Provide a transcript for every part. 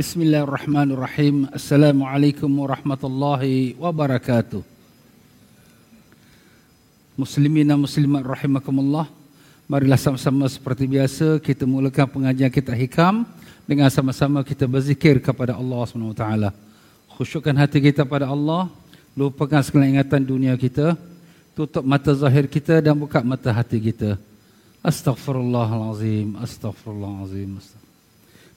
Bismillahirrahmanirrahim. Assalamualaikum warahmatullahi wabarakatuh. Muslimin dan muslimat rahimakumullah. Marilah sama-sama seperti biasa kita mulakan pengajian kita hikam dengan sama-sama kita berzikir kepada Allah SWT. Khusyukkan hati kita pada Allah, lupakan segala ingatan dunia kita, tutup mata zahir kita dan buka mata hati kita. Astaghfirullahalazim, astaghfirullahalazim. astaghfirullahalazim.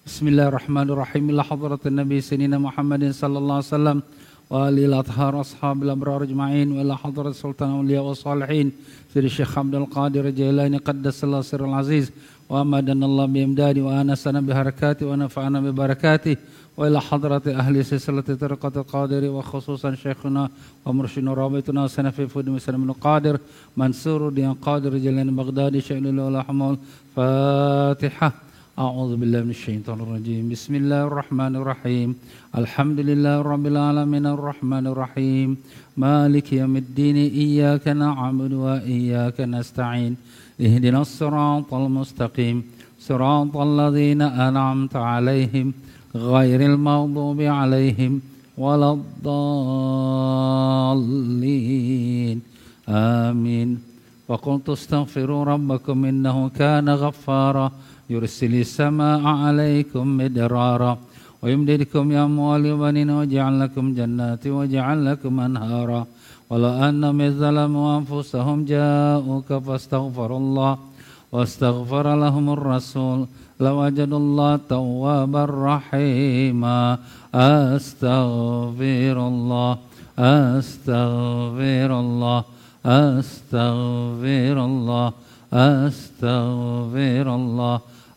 بسم الله الرحمن الرحيم الله حضره النبي سيدنا محمد صلى الله عليه وسلم وآل الأطهار أصحاب الأبرار أجمعين وإلى حضرة السلطان أولياء والصالحين سيد الشيخ عبد القادر الجيلاني قدس الله سر العزيز وأمدنا الله بإمدادي وآنسنا بحركاته ونفعنا ببركاته وإلى حضرة أهل سلسلة طريقة القادر وخصوصا شيخنا ومرشدنا رابطنا سنفي فود مسلم بن القادر منصور الدين قادر الجيلاني بغدادي شيخ الله الحمول فاتحة أعوذ بالله من الشيطان الرجيم. بسم الله الرحمن الرحيم. الحمد لله رب العالمين الرحمن الرحيم. مالك يوم الدين إياك نعبد وإياك نستعين. اهدنا الصراط المستقيم. صراط الذين أنعمت عليهم غير المغضوب عليهم ولا الضالين. آمين. وقلت استغفروا ربكم إنه كان غفارا يرسل السماء عليكم مدرارا ويمددكم بأموال وبنين ويجعل لكم جنات ويجعل لكم أنهارا. ولو أنهم ظلموا أنفسهم جاءوك فاستغفروا الله واستغفر لهم الرسول لوجدوا الله توابا رحيما. أستغفر الله أستغفر الله أستغفر الله أستغفر الله أستغفر الله.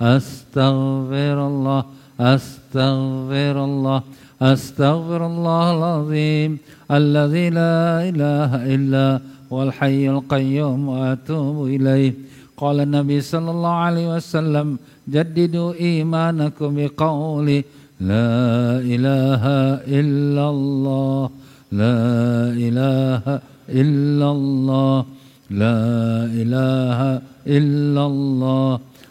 أستغفر الله أستغفر الله أستغفر الله العظيم الذي لا إله إلا هو الحي القيوم وأتوب إليه. قال النبي صلى الله عليه وسلم جددوا إيمانكم بقول لا إله إلا الله لا إله إلا الله لا إله إلا الله.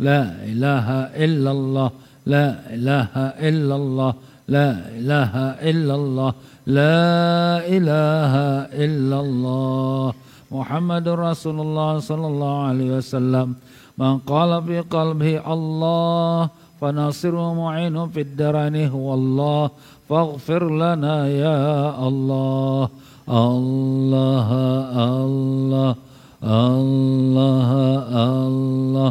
لا إله إلا الله لا إله إلا الله لا إله إلا الله لا إله إلا الله محمد رسول الله صلى الله عليه وسلم. من قال في قلبه الله فناصره معين في الدرن هو الله. فاغفر لنا يا الله الله. الله الله الله الله.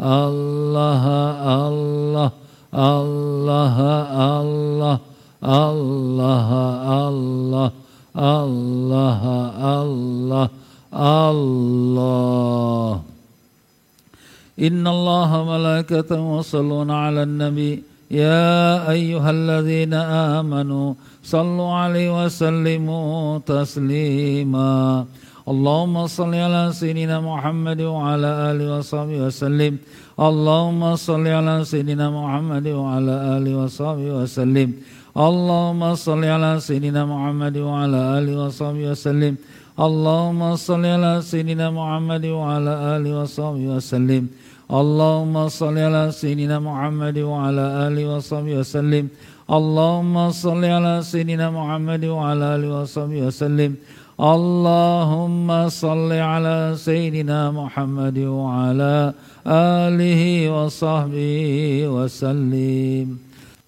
الله الله الله الله الله الله الله الله الله. إن الله ملائكته يصلون على النبي. يا أيها الذين آمنوا صلوا عليه وسلموا تسليما. اللهم صل على سيدنا محمد وعلى آله وصحبه وسلم اللهم صل على سيدنا محمد وعلى آله وصحبه وسلم اللهم صل على سيدنا محمد وعلى آله وصحبه وسلم اللهم صل على سيدنا محمد وعلى آله وصحبه وسلم اللهم صل على سيدنا محمد وعلى آله وصحبه وسلم اللهم صل على سيدنا محمد وعلى آله وصحبه وسلم اللهم صل على سيدنا محمد وعلى آله وصحبه وسلم.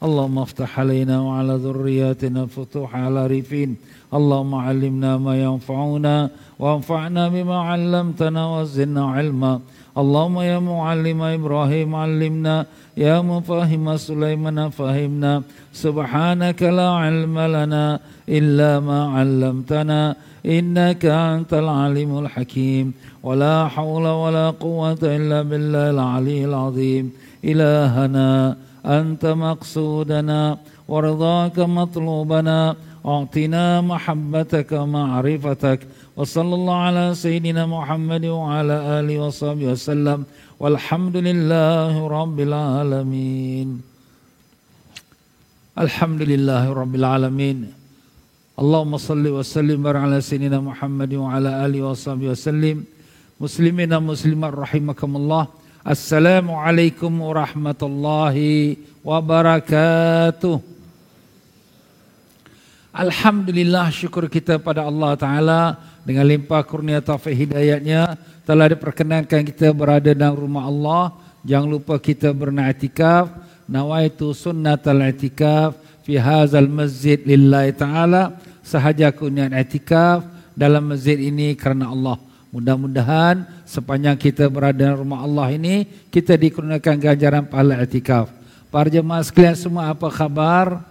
اللهم افتح علينا وعلى ذرياتنا فتوح على ريفين. اللهم علمنا ما ينفعنا وانفعنا بما علمتنا وزدنا علما. اللهم يا معلم إبراهيم علمنا يا مفاهم سليمان فهمنا. سبحانك لا علم لنا إلا ما علمتنا. إنك أنت العليم الحكيم. ولا حول ولا قوة إلا بالله العلي العظيم. إلهنا أنت مقصودنا ورضاك مطلوبنا. أعطنا محبتك ومعرفتك وصلى الله على سيدنا محمد وعلى آله وصحبه وسلم. والحمد لله رب العالمين. الحمد لله رب العالمين. Allahumma salli wa sallim wa ala sayyidina Muhammad wa ala alihi wa sahbihi wa sallim muslimin dan muslimat rahimakumullah Assalamualaikum warahmatullahi wabarakatuh Alhamdulillah syukur kita pada Allah Ta'ala dengan limpah kurnia taufik hidayatnya telah diperkenankan kita berada dalam rumah Allah. Jangan lupa kita bernaitikaf. Nawaitu sunnatal itikaf fi hazal masjid lillahi ta'ala. Sahaja aku niat i'tikaf dalam masjid ini kerana Allah. Mudah-mudahan sepanjang kita berada di rumah Allah ini kita dikurniakan ganjaran pahala i'tikaf. Para jemaah sekalian semua apa khabar?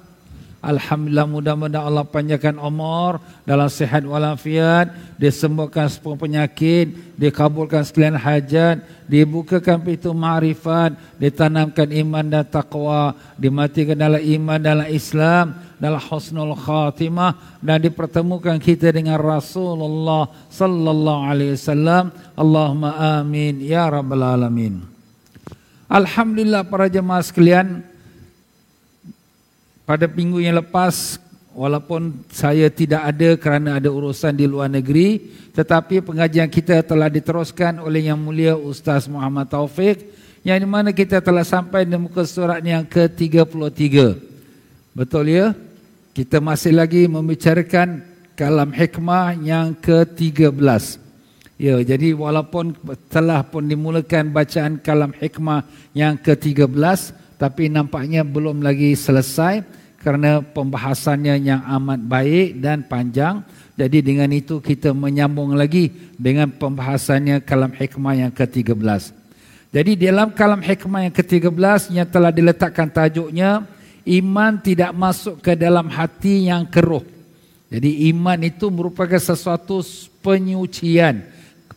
Alhamdulillah mudah-mudahan Allah panjangkan umur dalam sihat walafiat, dia sembuhkan semua penyakit, dia kabulkan sekalian hajat, dibukakan pintu ma'rifat, ditanamkan iman dan taqwa, dimatikan dalam iman dalam Islam, dalam husnul khatimah dan dipertemukan kita dengan Rasulullah sallallahu alaihi wasallam. Allahumma amin ya rabbal alamin. Alhamdulillah para jemaah sekalian, pada minggu yang lepas walaupun saya tidak ada kerana ada urusan di luar negeri tetapi pengajian kita telah diteruskan oleh yang mulia Ustaz Muhammad Taufik yang di mana kita telah sampai di muka surat yang ke-33 betul ya? Kita masih lagi membicarakan kalam hikmah yang ke-13 ya jadi walaupun telah pun dimulakan bacaan kalam hikmah yang ke-13 tapi nampaknya belum lagi selesai kerana pembahasannya yang amat baik dan panjang. Jadi dengan itu kita menyambung lagi dengan pembahasannya kalam hikmah yang ke-13. Jadi dalam kalam hikmah yang ke-13 yang telah diletakkan tajuknya iman tidak masuk ke dalam hati yang keruh. Jadi iman itu merupakan sesuatu penyucian,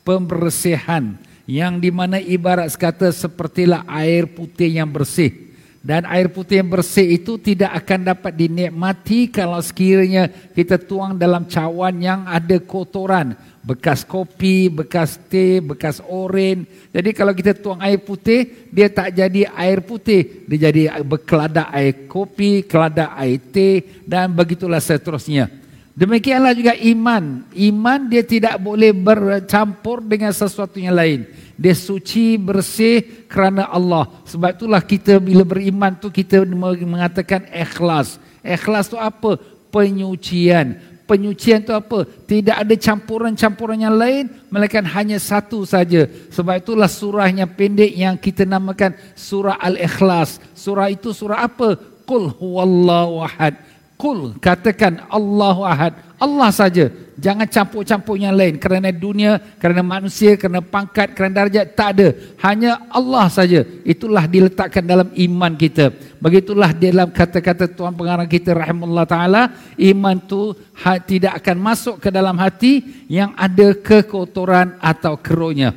pembersihan yang di mana ibarat sekata sepertilah air putih yang bersih dan air putih yang bersih itu tidak akan dapat dinikmati kalau sekiranya kita tuang dalam cawan yang ada kotoran. Bekas kopi, bekas teh, bekas oren. Jadi kalau kita tuang air putih, dia tak jadi air putih. Dia jadi berkeladak air kopi, keladak air teh dan begitulah seterusnya. Demikianlah juga iman. Iman dia tidak boleh bercampur dengan sesuatu yang lain. Dia suci, bersih kerana Allah. Sebab itulah kita bila beriman tu kita mengatakan ikhlas. Ikhlas tu apa? Penyucian. Penyucian tu apa? Tidak ada campuran-campuran yang lain. Melainkan hanya satu saja. Sebab itulah surahnya pendek yang kita namakan surah Al-Ikhlas. Surah itu surah apa? Qul huwallahu ahad. Kul katakan Allahu Ahad. Allah saja. Jangan campur-campur yang lain. Kerana dunia, kerana manusia, kerana pangkat, kerana darjat. Tak ada. Hanya Allah saja. Itulah diletakkan dalam iman kita. Begitulah dalam kata-kata Tuhan pengarang kita rahimahullah ta'ala. Iman tu ha, tidak akan masuk ke dalam hati yang ada kekotoran atau keruhnya.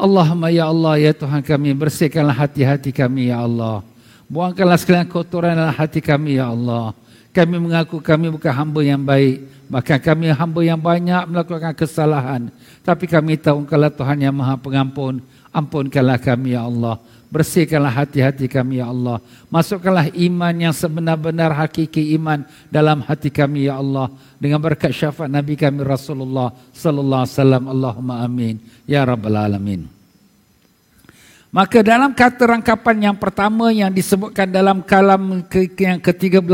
Allahumma ya Allah ya Tuhan kami. Bersihkanlah hati-hati kami ya Allah. Buangkanlah sekalian kotoran dalam hati kami ya Allah. Kami mengaku kami bukan hamba yang baik. Bahkan kami hamba yang banyak melakukan kesalahan. Tapi kami tahu engkaulah Tuhan yang maha pengampun. Ampunkanlah kami ya Allah. Bersihkanlah hati-hati kami ya Allah. Masukkanlah iman yang sebenar-benar hakiki iman dalam hati kami ya Allah. Dengan berkat syafaat Nabi kami Rasulullah sallallahu alaihi wasallam. Allahumma amin. Ya rabbal alamin. Maka dalam kata rangkapan yang pertama yang disebutkan dalam kalam ke yang ke-13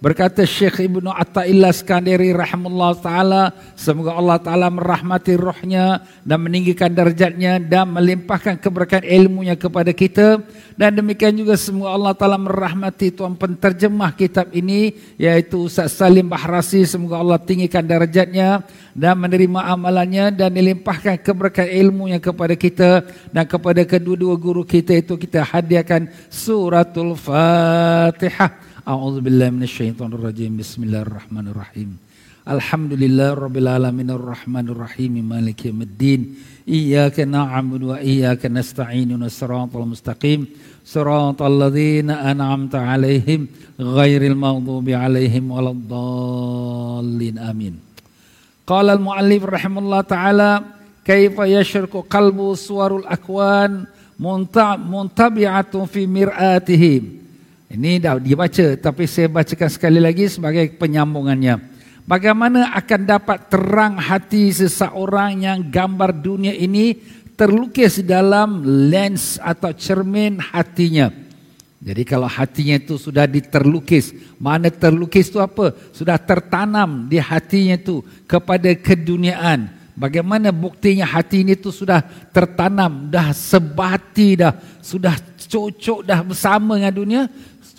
berkata Syekh Ibnu Athaillah Skandari rahimahullah taala semoga Allah taala merahmati rohnya dan meninggikan darjatnya dan melimpahkan keberkahan ilmunya kepada kita. Dan demikian juga semoga Allah taala merahmati tuan penterjemah kitab ini yaitu Ustaz Salim Bahrasi. Semoga Allah tinggikan darjatnya dan menerima amalannya dan dilimpahkan keberkahan ilmunya kepada kita dan kepada kedua-dua guru-guru kita itu kita hadiahkan suratul Fatihah. A'udzubillahi minasyaitonirrajim. Bismillahirrahmanirrahim. Alhamdulillah Rabbil Alamin. Ar-Rahman Ar-Rahim Maliki Yamiddin Iyaka na'budu wa iyaka nasta'in Nasirat mustaqim. Sirat ladzina an'amta alaihim Ghairil maghdubi alaihim Waladdallin. Amin. Qala al-muallif rahimullah ta'ala Kaifa yashirku qalbu suwarul akwan muntabi'atun fi mir'atihim. Ini dah dibaca tapi saya bacakan sekali lagi sebagai penyambungannya. Bagaimana akan dapat terang hati seseorang yang gambar dunia ini terlukis dalam lens atau cermin hatinya. Jadi kalau hatinya itu sudah diterlukis, mana terlukis itu apa? Sudah tertanam di hatinya itu kepada keduniaan. Bagaimana buktinya hati ini itu sudah tertanam, dah sebati dah, sudah cocok dah bersama dengan dunia,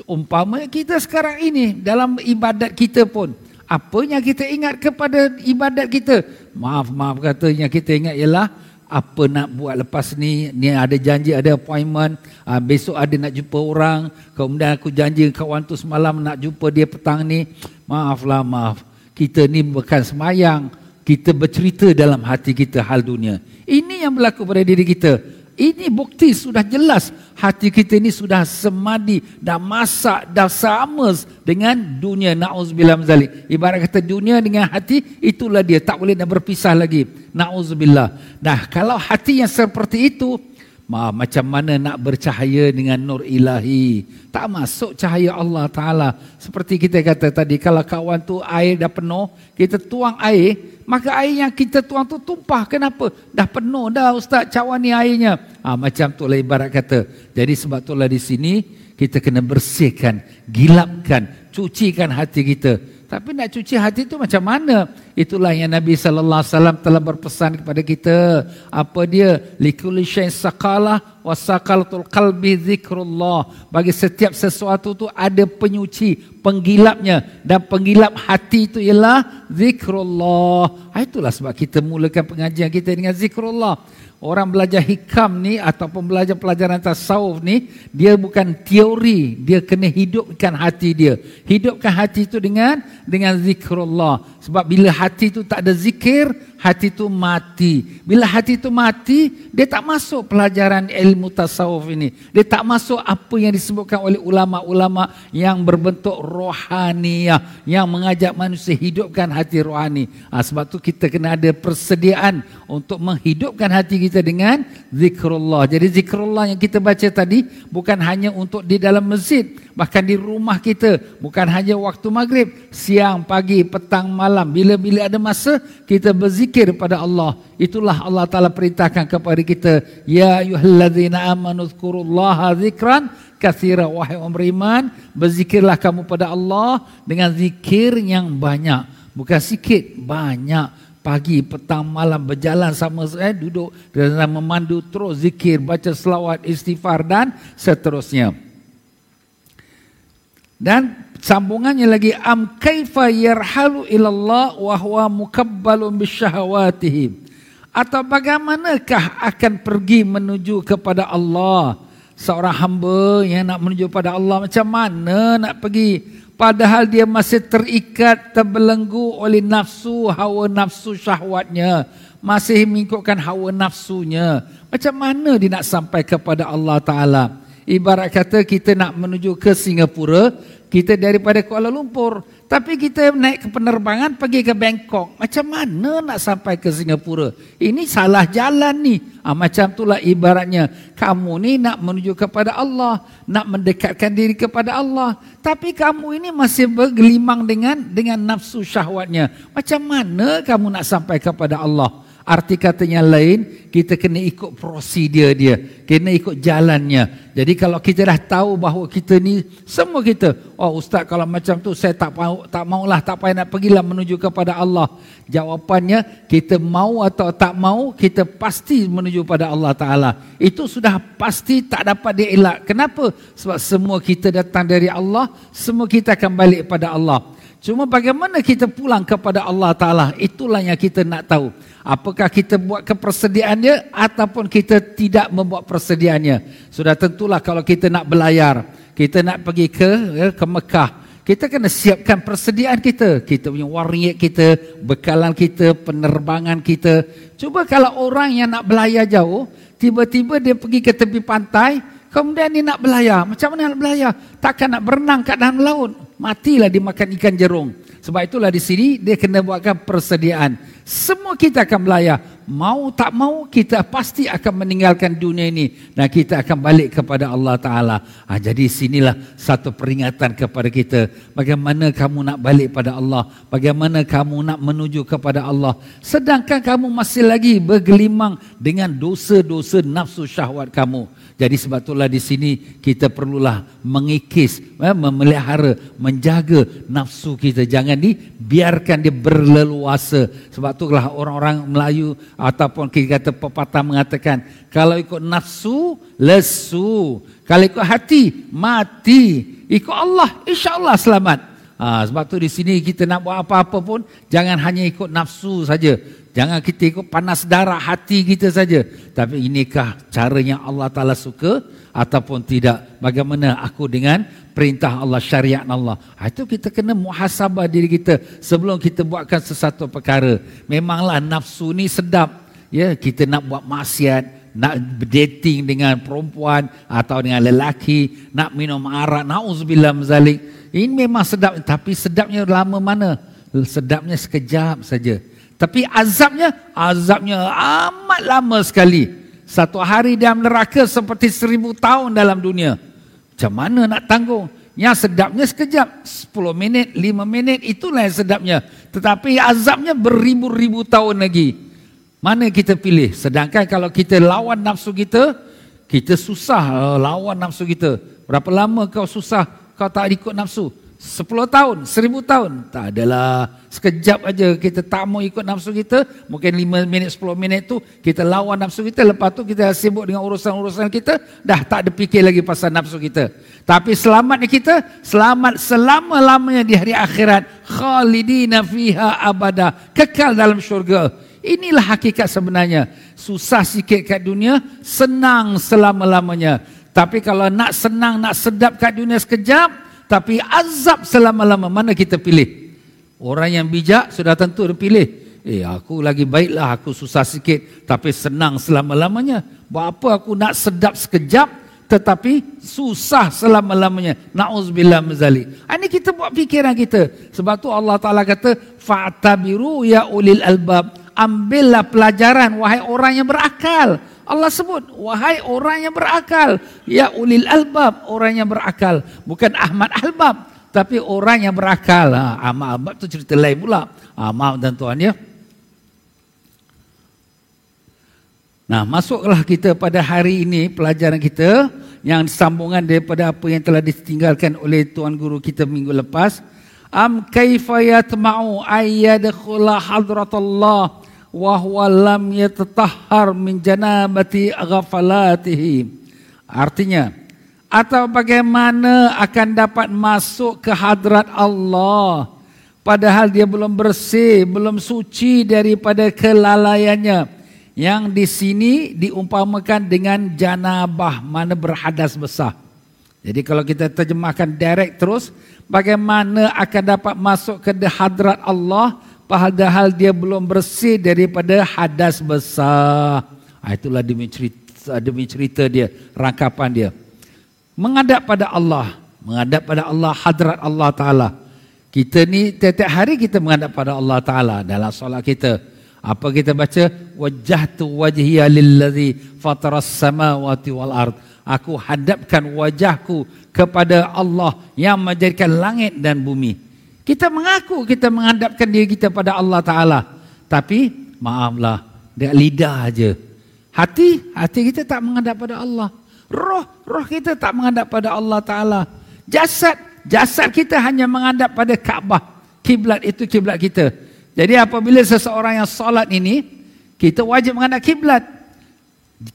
umpama kita sekarang ini dalam ibadat kita pun apa yang kita ingat kepada ibadat kita? Maaf maaf katanya kita ingat ialah apa nak buat lepas ni ni ada janji ada appointment uh, besok ada nak jumpa orang kemudian aku janji kawan tu semalam nak jumpa dia petang ni. Maaflah maaf. Kita ni bukan semayang kita bercerita dalam hati kita hal dunia ini yang berlaku pada diri kita ini bukti sudah jelas hati kita ini sudah semadi dan masak dah sama dengan dunia nauzubillah mzalik. Ibarat kata dunia dengan hati itulah dia tak boleh nak berpisah lagi. Nauzubillah. Nah, kalau hati yang seperti itu Ma, macam mana nak bercahaya dengan nur ilahi? Tak masuk cahaya Allah Ta'ala. Seperti kita kata tadi kalau kawan tu air dah penuh kita tuang air maka air yang kita tuang tu tumpah. Kenapa? Dah penuh dah ustaz. Cawan ni airnya. Ha, macam tu lah ibarat kata. Jadi sebab tu lah di sini kita kena bersihkan gilapkan cucikan hati kita tapi nak cuci hati itu macam mana? Itulah yang Nabi sallallahu alaihi wasallam telah berpesan kepada kita. Apa dia? Likulli syai'in saqalah wa saqalatul qalbi zikrullah. Bagi setiap sesuatu tu ada penyuci, penggilapnya dan penggilap hati itu ialah zikrullah. Ha, itulah sebab kita mulakan pengajian kita dengan zikrullah. Orang belajar hikam ni ataupun belajar pelajaran tasawuf ni dia bukan teori, dia kena hidupkan hati dia. Hidupkan hati itu dengan dengan zikrullah. Sebab bila hati itu tak ada zikir, hati itu mati. Bila hati itu mati, dia tak masuk pelajaran ilmu tasawuf ini. Dia tak masuk apa yang disebutkan oleh ulama-ulama yang berbentuk rohaniah yang mengajak manusia hidupkan hati rohani. Ha, sebab tu kita kena ada persediaan untuk menghidupkan hati kita dengan zikrullah. Jadi zikrullah yang kita baca tadi bukan hanya untuk di dalam masjid, bahkan di rumah kita, bukan hanya waktu maghrib, siang, pagi, petang, malam, bila-bila ada masa kita berzikir pada Allah. Itulah Allah Taala perintahkan kepada kita, ya ayyuhallazina amanu dzkurullaha zikran katsira wahai orang beriman, berzikirlah kamu pada Allah dengan zikir yang banyak. Bukan sikit, banyak pagi, petang, malam berjalan sama saya duduk dan memandu terus zikir, baca selawat, istighfar dan seterusnya. Dan sambungannya lagi am kaifa yarhalu ilallah wa huwa mukabbalun bisyahawatihi. Atau bagaimanakah akan pergi menuju kepada Allah? Seorang hamba yang nak menuju kepada Allah macam mana nak pergi? Padahal dia masih terikat, terbelenggu oleh nafsu, hawa nafsu syahwatnya. Masih mengikutkan hawa nafsunya. Macam mana dia nak sampai kepada Allah Ta'ala? Ibarat kata kita nak menuju ke Singapura, kita daripada Kuala Lumpur. Tapi kita naik ke penerbangan pergi ke Bangkok. Macam mana nak sampai ke Singapura? Ini salah jalan ni. Ha, macam itulah ibaratnya. Kamu ni nak menuju kepada Allah. Nak mendekatkan diri kepada Allah. Tapi kamu ini masih bergelimang dengan dengan nafsu syahwatnya. Macam mana kamu nak sampai kepada Allah? Arti katanya lain, kita kena ikut prosedur dia. Kena ikut jalannya. Jadi kalau kita dah tahu bahawa kita ni, semua kita, oh ustaz kalau macam tu saya tak mau, tak maulah, tak payah nak pergilah menuju kepada Allah. Jawapannya, kita mau atau tak mau, kita pasti menuju pada Allah Ta'ala. Itu sudah pasti tak dapat dielak. Kenapa? Sebab semua kita datang dari Allah, semua kita akan balik pada Allah. Cuma bagaimana kita pulang kepada Allah Ta'ala, itulah yang kita nak tahu. Apakah kita buat kepersediaannya ataupun kita tidak membuat persediaannya. Sudah tentulah kalau kita nak belayar, kita nak pergi ke ya, ke Mekah, kita kena siapkan persediaan kita. Kita punya wang kita, bekalan kita, penerbangan kita. Cuba kalau orang yang nak belayar jauh, tiba-tiba dia pergi ke tepi pantai, kemudian dia nak belayar. Macam mana nak belayar? Takkan nak berenang kat dalam laut matilah dimakan ikan jerung. Sebab itulah di sini dia kena buatkan persediaan. Semua kita akan belayar. Mau tak mau kita pasti akan meninggalkan dunia ini. Dan kita akan balik kepada Allah Ta'ala. Ha, jadi sinilah satu peringatan kepada kita. Bagaimana kamu nak balik pada Allah. Bagaimana kamu nak menuju kepada Allah. Sedangkan kamu masih lagi bergelimang dengan dosa-dosa nafsu syahwat kamu. Jadi sebab itulah di sini kita perlulah mengikis, eh, memelihara, menjaga nafsu kita. Jangan dibiarkan dia berleluasa. Sebab itulah orang-orang Melayu ataupun kita kata pepatah mengatakan, kalau ikut nafsu, lesu. Kalau ikut hati, mati. Ikut Allah, insya Allah selamat. Ha, sebab tu di sini kita nak buat apa-apa pun, jangan hanya ikut nafsu saja. Jangan kita ikut panas darah hati kita saja. Tapi inikah cara yang Allah Ta'ala suka ataupun tidak. Bagaimana aku dengan perintah Allah, syariat Allah. Ha, itu kita kena muhasabah diri kita sebelum kita buatkan sesuatu perkara. Memanglah nafsu ni sedap. Ya, kita nak buat maksiat, nak dating dengan perempuan atau dengan lelaki, nak minum arak, na'udzubillah mazalik. Ini memang sedap, tapi sedapnya lama mana? Sedapnya sekejap saja. Tapi azabnya, azabnya amat lama sekali. Satu hari dalam neraka seperti seribu tahun dalam dunia. Macam mana nak tanggung? Yang sedapnya sekejap, sepuluh minit, lima minit, itulah yang sedapnya. Tetapi azabnya beribu-ribu tahun lagi. Mana kita pilih? Sedangkan kalau kita lawan nafsu kita, kita susah lawan nafsu kita. Berapa lama kau susah kau tak ikut nafsu? Sepuluh tahun, seribu tahun. Tak adalah sekejap aja kita tak mau ikut nafsu kita. Mungkin lima minit, sepuluh minit tu kita lawan nafsu kita. Lepas tu kita sibuk dengan urusan-urusan kita. Dah tak ada fikir lagi pasal nafsu kita. Tapi selamatnya kita, selamat selama-lamanya di hari akhirat. Khalidina fiha abada. Kekal dalam syurga. Inilah hakikat sebenarnya. Susah sikit kat dunia, senang selama-lamanya. Tapi kalau nak senang, nak sedap kat dunia sekejap, tapi azab selama-lama mana kita pilih? Orang yang bijak sudah tentu dia pilih. Eh aku lagi baiklah aku susah sikit tapi senang selama-lamanya. Buat apa aku nak sedap sekejap tetapi susah selama-lamanya. Nauzubillah menzalik. Ah, ini kita buat fikiran kita. Sebab tu Allah Taala kata fa'tabiru ya ulil albab. Ambillah pelajaran wahai orang yang berakal. Allah sebut, wahai orang yang berakal. Ya ulil albab, orang yang berakal. Bukan Ahmad albab, tapi orang yang berakal. Ha, Ahmad albab tu cerita lain pula. Ha, maaf dan tuan ya. Nah, masuklah kita pada hari ini pelajaran kita yang sambungan daripada apa yang telah ditinggalkan oleh tuan guru kita minggu lepas. Am kaifa yatma'u ayyadkhula hadratullah wa huwa lam yatatahhar min janabati ghafalatihi. Artinya atau bagaimana akan dapat masuk ke hadrat Allah padahal dia belum bersih belum suci daripada kelalaiannya. Yang di sini diumpamakan dengan janabah mana berhadas besar. Jadi kalau kita terjemahkan direct terus bagaimana akan dapat masuk ke hadrat Allah padahal dia belum bersih daripada hadas besar. Ha, itulah demi cerita, demi cerita dia, rangkapan dia. Menghadap pada Allah, menghadap pada Allah, hadrat Allah Ta'ala. Kita ni tiap-tiap hari kita menghadap pada Allah Ta'ala dalam solat kita. Apa kita baca? Wajjahtu wajhiya lillazi fataras samawati wal ard. Aku hadapkan wajahku kepada Allah yang menjadikan langit dan bumi. Kita mengaku kita menghadapkan diri kita pada Allah Ta'ala. Tapi maaflah, dia lidah aja. Hati, hati kita tak menghadap pada Allah. Roh, roh kita tak menghadap pada Allah Ta'ala. Jasad, jasad kita hanya menghadap pada Kaabah. Kiblat itu kiblat kita. Jadi apabila seseorang yang solat ini, kita wajib menghadap kiblat.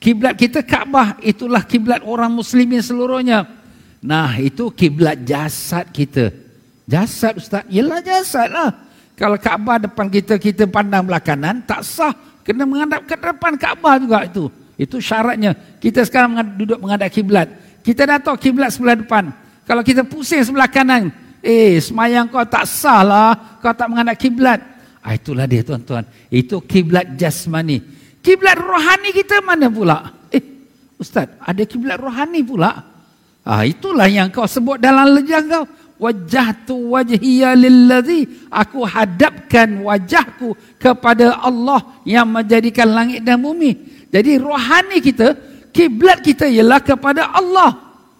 Kiblat kita Kaabah, itulah kiblat orang muslimin seluruhnya. Nah, itu kiblat jasad kita. Jasad Ustaz, ialah jasad lah. Kalau Kaabah depan kita, kita pandang belah kanan, tak sah. Kena menghadap ke depan Kaabah juga itu. Itu syaratnya. Kita sekarang duduk menghadap kiblat. Kita dah tahu kiblat sebelah depan. Kalau kita pusing sebelah kanan, eh semayang kau tak sah lah. Kau tak menghadap kiblat. Ah, itulah dia tuan-tuan. Itu kiblat jasmani. Kiblat rohani kita mana pula? Eh, Ustaz, ada kiblat rohani pula? Ah, itulah yang kau sebut dalam lejah kau wajjahtu wajhiya lillazi aku hadapkan wajahku kepada Allah yang menjadikan langit dan bumi. Jadi rohani kita kiblat kita ialah kepada Allah.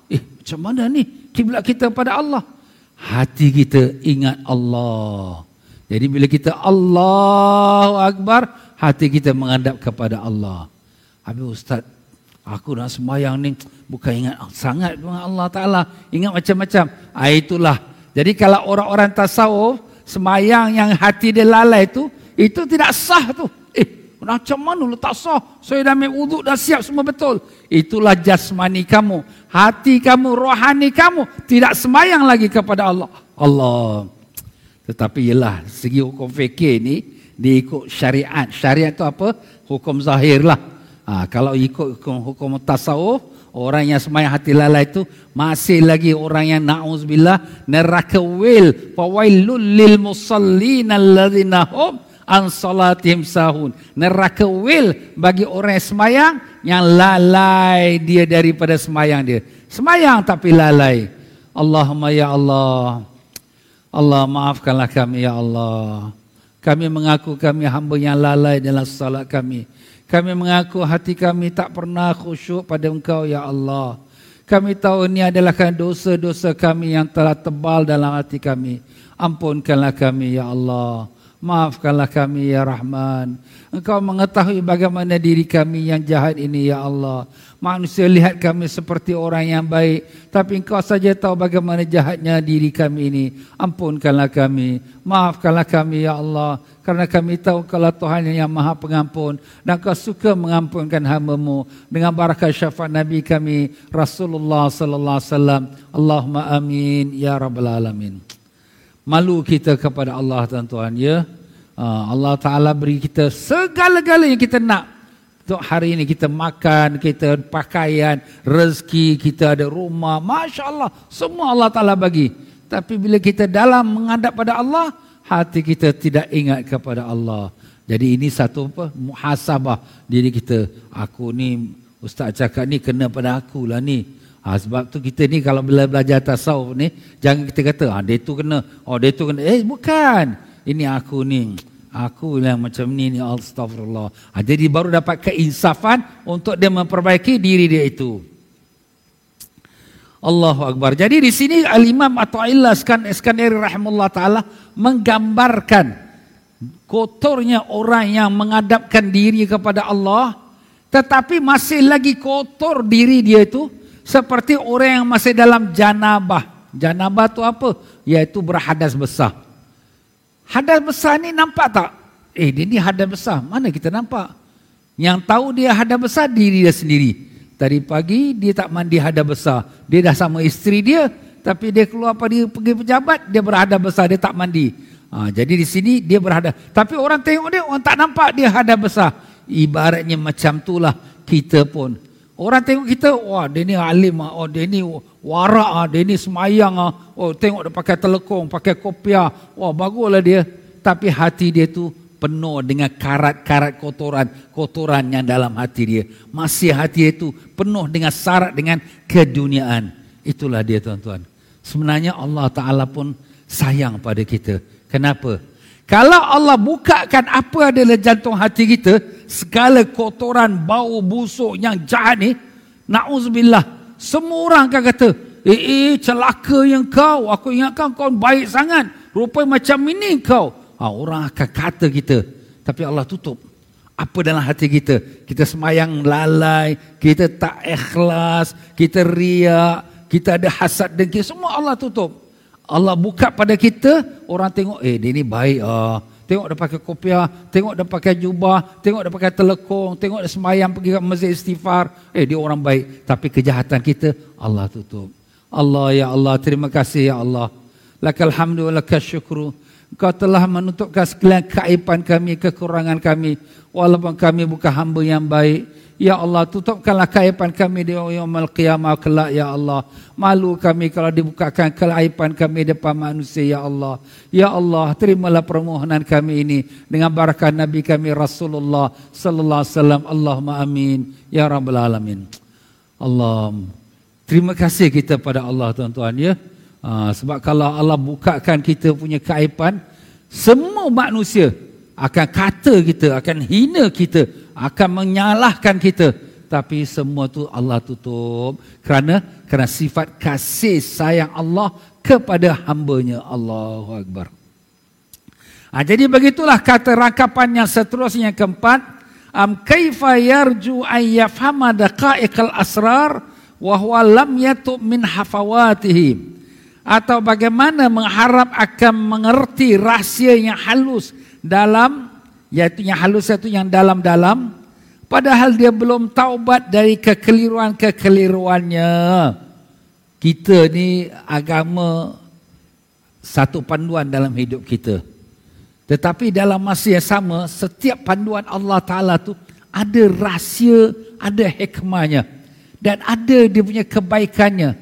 Eh macam mana ni kiblat kita kepada Allah? Hati kita ingat Allah. Jadi bila kita Allahu akbar hati kita menghadap kepada Allah. Habis ustaz Aku nak sembahyang ni bukan ingat sangat dengan Allah Ta'ala. Ingat macam-macam. Ah, itulah. Jadi kalau orang-orang tasawuf, sembahyang yang hati dia lalai tu, itu tidak sah tu. Eh, macam mana lu tak sah? Saya dah ambil uduk, dah siap semua betul. Itulah jasmani kamu. Hati kamu, rohani kamu. Tidak sembahyang lagi kepada Allah. Allah. Tetapi ialah segi hukum fikir ni, dia ikut syariat. Syariat tu apa? Hukum zahir lah. Ha, kalau ikut hukum, hukum tasawuf, orang yang semayang hati lalai itu masih lagi orang yang na'uzubillah neraka wil. Fawailul lil musallin alladhina hum an salatihim sahun. Neraka wil bagi orang yang semayang yang lalai dia daripada semayang dia. Semayang tapi lalai. Allahumma ya Allah. Allah maafkanlah kami ya Allah. Kami mengaku kami hamba yang lalai dalam salat kami. Kami mengaku hati kami tak pernah khusyuk pada engkau ya Allah. Kami tahu ini adalah dosa-dosa kami yang telah tebal dalam hati kami. Ampunkanlah kami ya Allah. Maafkanlah kami ya Rahman. Engkau mengetahui bagaimana diri kami yang jahat ini ya Allah. Manusia lihat kami seperti orang yang baik. Tapi engkau saja tahu bagaimana jahatnya diri kami ini. Ampunkanlah kami. Maafkanlah kami ya Allah. Karena kami tahu kalau Tuhan yang maha pengampun. Dan kau suka mengampunkan hambamu. Dengan barakah syafaat Nabi kami. Rasulullah sallallahu wasallam. Allahumma amin ya rabbal alamin. Malu kita kepada Allah tuan-tuan ya. Ah, Allah Ta'ala beri kita segala-gala yang kita nak. Untuk hari ini kita makan, kita pakaian, rezeki, kita ada rumah. Masya Allah, semua Allah Ta'ala bagi. Tapi bila kita dalam menghadap pada Allah, hati kita tidak ingat kepada Allah. Jadi ini satu apa? Muhasabah diri kita. Aku ni, Ustaz cakap ni kena pada aku lah ni. Ha, sebab tu kita ni kalau bila belajar tasawuf ni, jangan kita kata, ha, dia tu kena, oh dia tu kena. Eh bukan ini aku ni. Aku yang macam ni ni astagfirullah ha, jadi baru dapat keinsafan untuk dia memperbaiki diri dia itu. Allahu Akbar. Jadi di sini Al-Imam Atta'illah Iskandari Rahimullah Ta'ala menggambarkan kotornya orang yang mengadapkan diri kepada Allah tetapi masih lagi kotor diri dia itu seperti orang yang masih dalam janabah. Janabah itu apa? iaitu berhadas besar Hadas besar ni nampak tak? Eh dia ni hadas besar. Mana kita nampak? Yang tahu dia hadas besar diri dia sendiri. Tadi pagi dia tak mandi hadas besar. Dia dah sama isteri dia. Tapi dia keluar pada pergi pejabat. Dia berhadas besar. Dia tak mandi. Ha, jadi di sini dia berhadas. Tapi orang tengok dia. Orang tak nampak dia hadas besar. Ibaratnya macam itulah kita pun. Orang tengok kita, wah dia ni alim, ah. oh dia ni warak, ah. dia ni semayang, ah. oh tengok dia pakai telekong, pakai kopiah, wah baguslah dia. Tapi hati dia tu penuh dengan karat-karat kotoran, kotoran yang dalam hati dia. Masih hati dia tu penuh dengan syarat dengan keduniaan. Itulah dia tuan-tuan. Sebenarnya Allah Ta'ala pun sayang pada kita. Kenapa? Kalau Allah bukakan apa adalah jantung hati kita, segala kotoran, bau, busuk yang jahat ni, na'uzubillah, semua orang akan kata, eh, eh, celaka yang kau, aku ingatkan kau baik sangat, rupanya macam ini kau. Ha, orang akan kata kita, tapi Allah tutup. Apa dalam hati kita? Kita semayang lalai, kita tak ikhlas, kita riak, kita ada hasad dengki, semua Allah tutup. Allah buka pada kita, orang tengok, eh dia ni baik ah. Tengok dia pakai kopiah, tengok dia pakai jubah, tengok dia pakai telekong, tengok dia semayang pergi ke masjid istighfar. Eh dia orang baik. Tapi kejahatan kita, Allah tutup. Allah ya Allah, terima kasih ya Allah. Lakal hamdu wa lakal syukru. Kau telah menutupkan sekalian kaipan kami, kekurangan kami. Walaupun kami bukan hamba yang baik. Ya Allah tutupkanlah kaipan kami di yaumul qiyamah kelak ya Allah. Malu kami kalau dibukakan kaipan kami depan manusia ya Allah. Ya Allah terimalah permohonan kami ini dengan barakah Nabi kami Rasulullah sallallahu alaihi wasallam. Allahumma amin ya rabbal alamin. Allah. Terima kasih kita pada Allah tuan-tuan ya. Ha, sebab kalau Allah bukakan kita punya kaipan semua manusia akan kata kita, akan hina kita, akan menyalahkan kita. Tapi semua tu Allah tutup. Kerana kerana sifat kasih sayang Allah kepada hambanya. Allahu Akbar. Ha, jadi begitulah kata rangkapan yang seterusnya yang keempat. Am kaifa yarju an yafhama daqa'iqal asrar wa huwa lam yatu min hafawatihi. Atau bagaimana mengharap akan mengerti rahsia yang halus dalam yaitu yang halus itu yang dalam-dalam padahal dia belum taubat dari kekeliruan-kekeliruannya kita ni agama satu panduan dalam hidup kita Tetapi dalam masa yang sama, setiap panduan Allah Ta'ala tu ada rahsia, ada hikmahnya. Dan ada dia punya kebaikannya.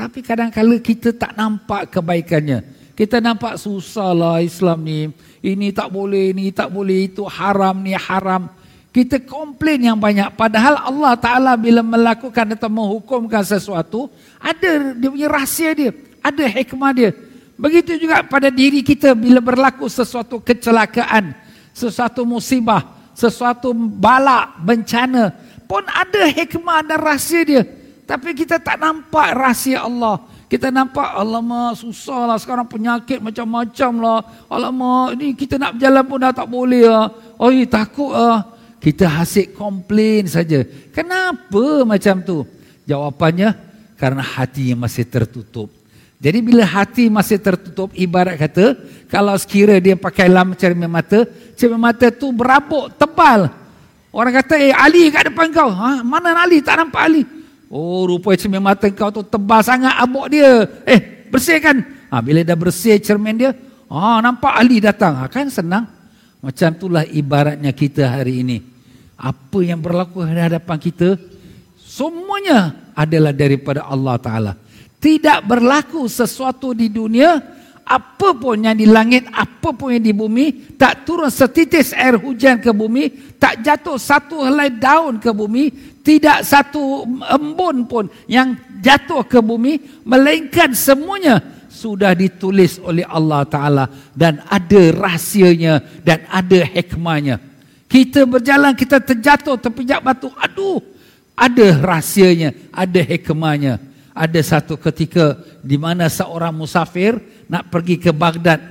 Tapi kadang-kadang kita tak nampak kebaikannya. Kita nampak susah lah Islam ni. Ini tak boleh, ini tak boleh, itu haram, ni haram. Kita komplain yang banyak. Padahal Allah Ta'ala bila melakukan atau menghukumkan sesuatu, ada dia punya rahsia dia. Ada hikmah dia. Begitu juga pada diri kita bila berlaku sesuatu kecelakaan, sesuatu musibah, sesuatu balak, bencana, pun ada hikmah dan rahsia dia. Tapi kita tak nampak rahsia Allah. Kita nampak, alamak susah lah sekarang penyakit macam-macam lah. Alamak, ini kita nak berjalan pun dah tak boleh lah. Oh, takut lah. Kita hasik komplain saja. Kenapa macam tu? Jawapannya, karena hati yang masih tertutup. Jadi bila hati masih tertutup, ibarat kata, kalau sekira dia pakai lam cermin mata, cermin mata tu berabuk, tebal. Orang kata, eh Ali kat depan kau. Ha? Mana Ali? Tak nampak Ali. Oh, rupanya cermin mata kau tu tebal sangat abuk dia. Eh, bersihkan. Ha, bila dah bersih cermin dia, ha, nampak Ali datang. Ha, kan senang. Macam itulah ibaratnya kita hari ini. Apa yang berlaku di hadapan kita, semuanya adalah daripada Allah Ta'ala tidak berlaku sesuatu di dunia apa pun yang di langit apa pun yang di bumi tak turun setitis air hujan ke bumi tak jatuh satu helai daun ke bumi tidak satu embun pun yang jatuh ke bumi melainkan semuanya sudah ditulis oleh Allah taala. Dan ada rahsianya dan ada hikmahnya. Kita berjalan kita terjatuh terpijak batu aduh ada rahsianya ada hikmahnya. Ada satu ketika di mana seorang musafir nak pergi ke Baghdad.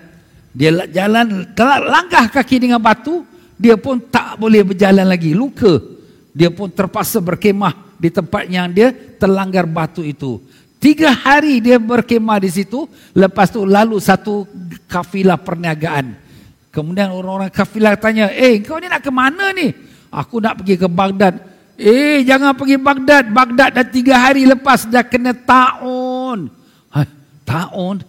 Dia jalan langkah kaki dengan batu, dia pun tak boleh berjalan lagi, luka. Dia pun terpaksa berkemah di tempat yang dia terlanggar batu itu. Tiga hari dia berkemah di situ, lepas tu lalu satu kafilah perniagaan. Kemudian orang-orang kafilah tanya, eh kau ni nak ke mana ni? Aku nak pergi ke Baghdad. Eh, jangan pergi Baghdad. Baghdad dah tiga hari lepas dah kena ta'un. Ha, ta'un?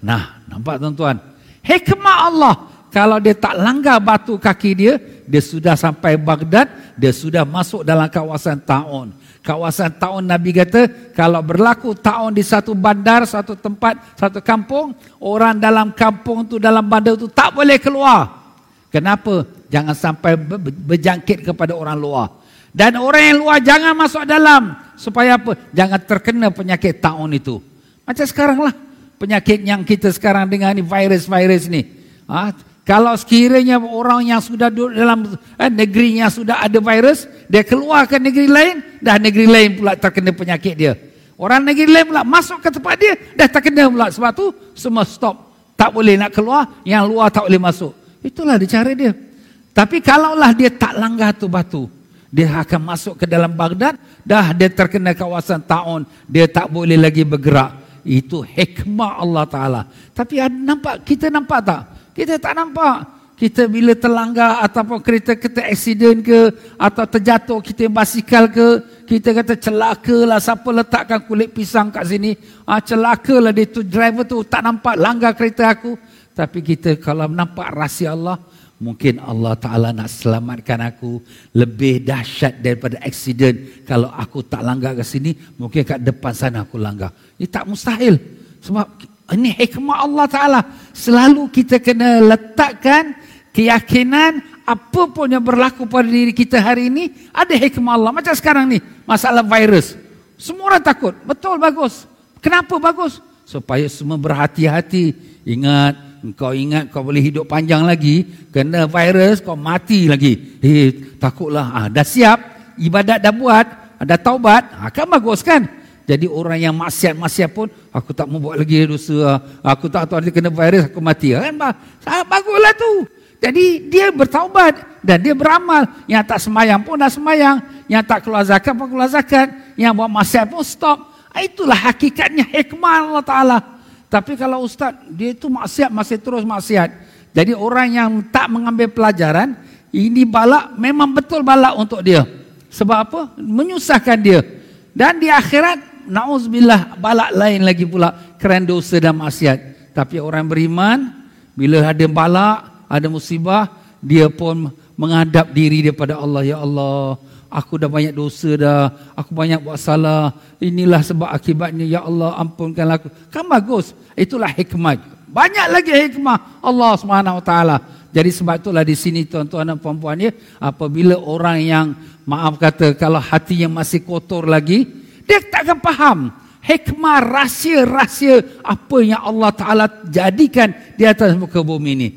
Nah, nampak tuan-tuan. Hikmah Allah. Kalau dia tak langgar batu kaki dia, dia sudah sampai Baghdad, dia sudah masuk dalam kawasan ta'un. Kawasan ta'un Nabi kata, kalau berlaku ta'un di satu bandar, satu tempat, satu kampung, orang dalam kampung tu, dalam bandar tu tak boleh keluar. Kenapa? Jangan sampai berjangkit kepada orang luar. Dan orang yang luar jangan masuk dalam. Supaya apa? Jangan terkena penyakit taun itu. Macam sekarang lah. Penyakit yang kita sekarang dengar ni virus-virus ni. Ha? Kalau sekiranya orang yang sudah duduk dalam eh, negeri yang sudah ada virus. Dia keluar ke negeri lain. Dah negeri lain pula terkena penyakit dia. Orang negeri lain pula masuk ke tempat dia. Dah terkena pula. Sebab tu semua stop. Tak boleh nak keluar. Yang luar tak boleh masuk. Itulah dia cara dia. Tapi kalaulah dia tak langgar tu batu dia akan masuk ke dalam Baghdad dah dia terkena kawasan taun dia tak boleh lagi bergerak itu hikmah Allah taala. Tapi nampak kita nampak tak? Kita tak nampak. Kita bila terlanggar ataupun kereta kita accident ke atau terjatuh kita basikal ke kita kata celaka lah siapa letakkan kulit pisang kat sini? Ah celaka lah dia tu driver tu tak nampak langgar kereta aku. Tapi kita kalau nampak rahsia Allah Mungkin Allah Ta'ala nak selamatkan aku lebih dahsyat daripada aksiden. Kalau aku tak langgar ke sini, mungkin kat depan sana aku langgar. Ini tak mustahil. Sebab ini hikmah Allah Ta'ala. Selalu kita kena letakkan keyakinan apa pun yang berlaku pada diri kita hari ini, ada hikmah Allah. Macam sekarang ni, masalah virus. Semua orang takut. Betul, bagus. Kenapa bagus? Supaya semua berhati-hati. Ingat, kau ingat kau boleh hidup panjang lagi, kena virus kau mati lagi. Eh, takutlah. Ah, dah siap, ibadat dah buat, dah taubat, ah, kan bagus kan? Jadi orang yang maksiat-maksiat pun, aku tak mau buat lagi dosa. Aku tak tahu dia kena virus, aku mati. Kan? Ah, baguslah tu. Jadi dia bertaubat dan dia beramal. Yang tak semayang pun dah semayang. Yang tak keluar zakat pun keluar zakat. Yang buat maksiat pun stop. Ah, itulah hakikatnya hikmah Allah Ta'ala. Tapi kalau ustaz, dia itu maksiat, masih terus maksiat. Jadi orang yang tak mengambil pelajaran, ini balak memang betul balak untuk dia. Sebab apa? Menyusahkan dia. Dan di akhirat, na'udzubillah, balak lain lagi pula. Keren dosa dan maksiat. Tapi orang beriman, bila ada balak, ada musibah, dia pun menghadap diri daripada Allah. Ya Allah, aku dah banyak dosa dah. Aku banyak buat salah. Inilah sebab akibatnya. Ya Allah, ampunkanlah aku. Kan bagus. Itulah hikmah. Banyak lagi hikmah Allah SWT. Jadi sebab itulah di sini tuan-tuan dan puan-puan ya. Apabila orang yang maaf kata kalau hati yang masih kotor lagi. Dia takkan faham. Hikmah, rahsia-rahsia apa yang Allah Ta'ala jadikan di atas muka bumi ini.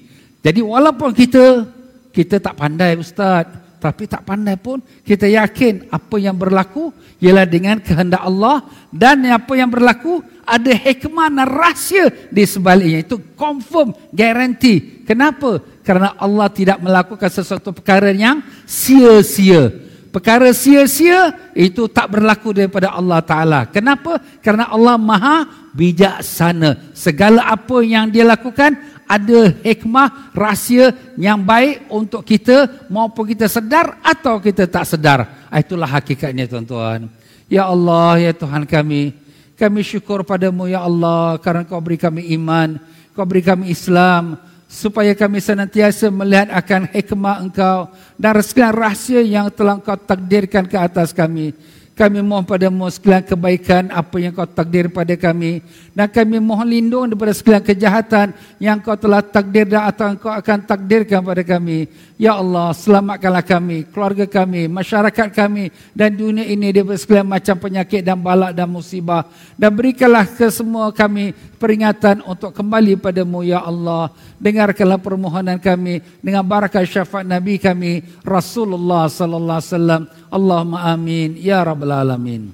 Jadi walaupun kita kita tak pandai ustaz, tapi tak pandai pun kita yakin apa yang berlaku ialah dengan kehendak Allah dan apa yang berlaku ada hikmah dan rahsia di sebaliknya. Itu confirm guarantee. Kenapa? Kerana Allah tidak melakukan sesuatu perkara yang sia-sia. Perkara sia-sia itu tak berlaku daripada Allah taala. Kenapa? Kerana Allah maha bijaksana. Segala apa yang dia lakukan ada hikmah rahsia yang baik untuk kita maupun kita sedar atau kita tak sedar. Ah, itulah hakikatnya tuan-tuan. Ya Allah, ya Tuhan kami, kami syukur padamu ya Allah kerana kau beri kami iman, kau beri kami Islam supaya kami senantiasa melihat akan hikmah engkau dan segala rahsia yang telah kau takdirkan ke atas kami. Kami mohon padamu sekalian kebaikan apa yang kau takdir pada kami. Dan kami mohon lindung daripada sekalian kejahatan yang kau telah takdir dan atau kau akan takdirkan pada kami. Ya Allah, selamatkanlah kami, keluarga kami, masyarakat kami dan dunia ini daripada sekalian macam penyakit dan balak dan musibah. Dan berikanlah ke semua kami peringatan untuk kembali padamu, Ya Allah. Dengarkanlah permohonan kami dengan barakah syafaat Nabi kami, Rasulullah Sallallahu Alaihi Wasallam. Allahumma amin. Ya Rabbal Alamin.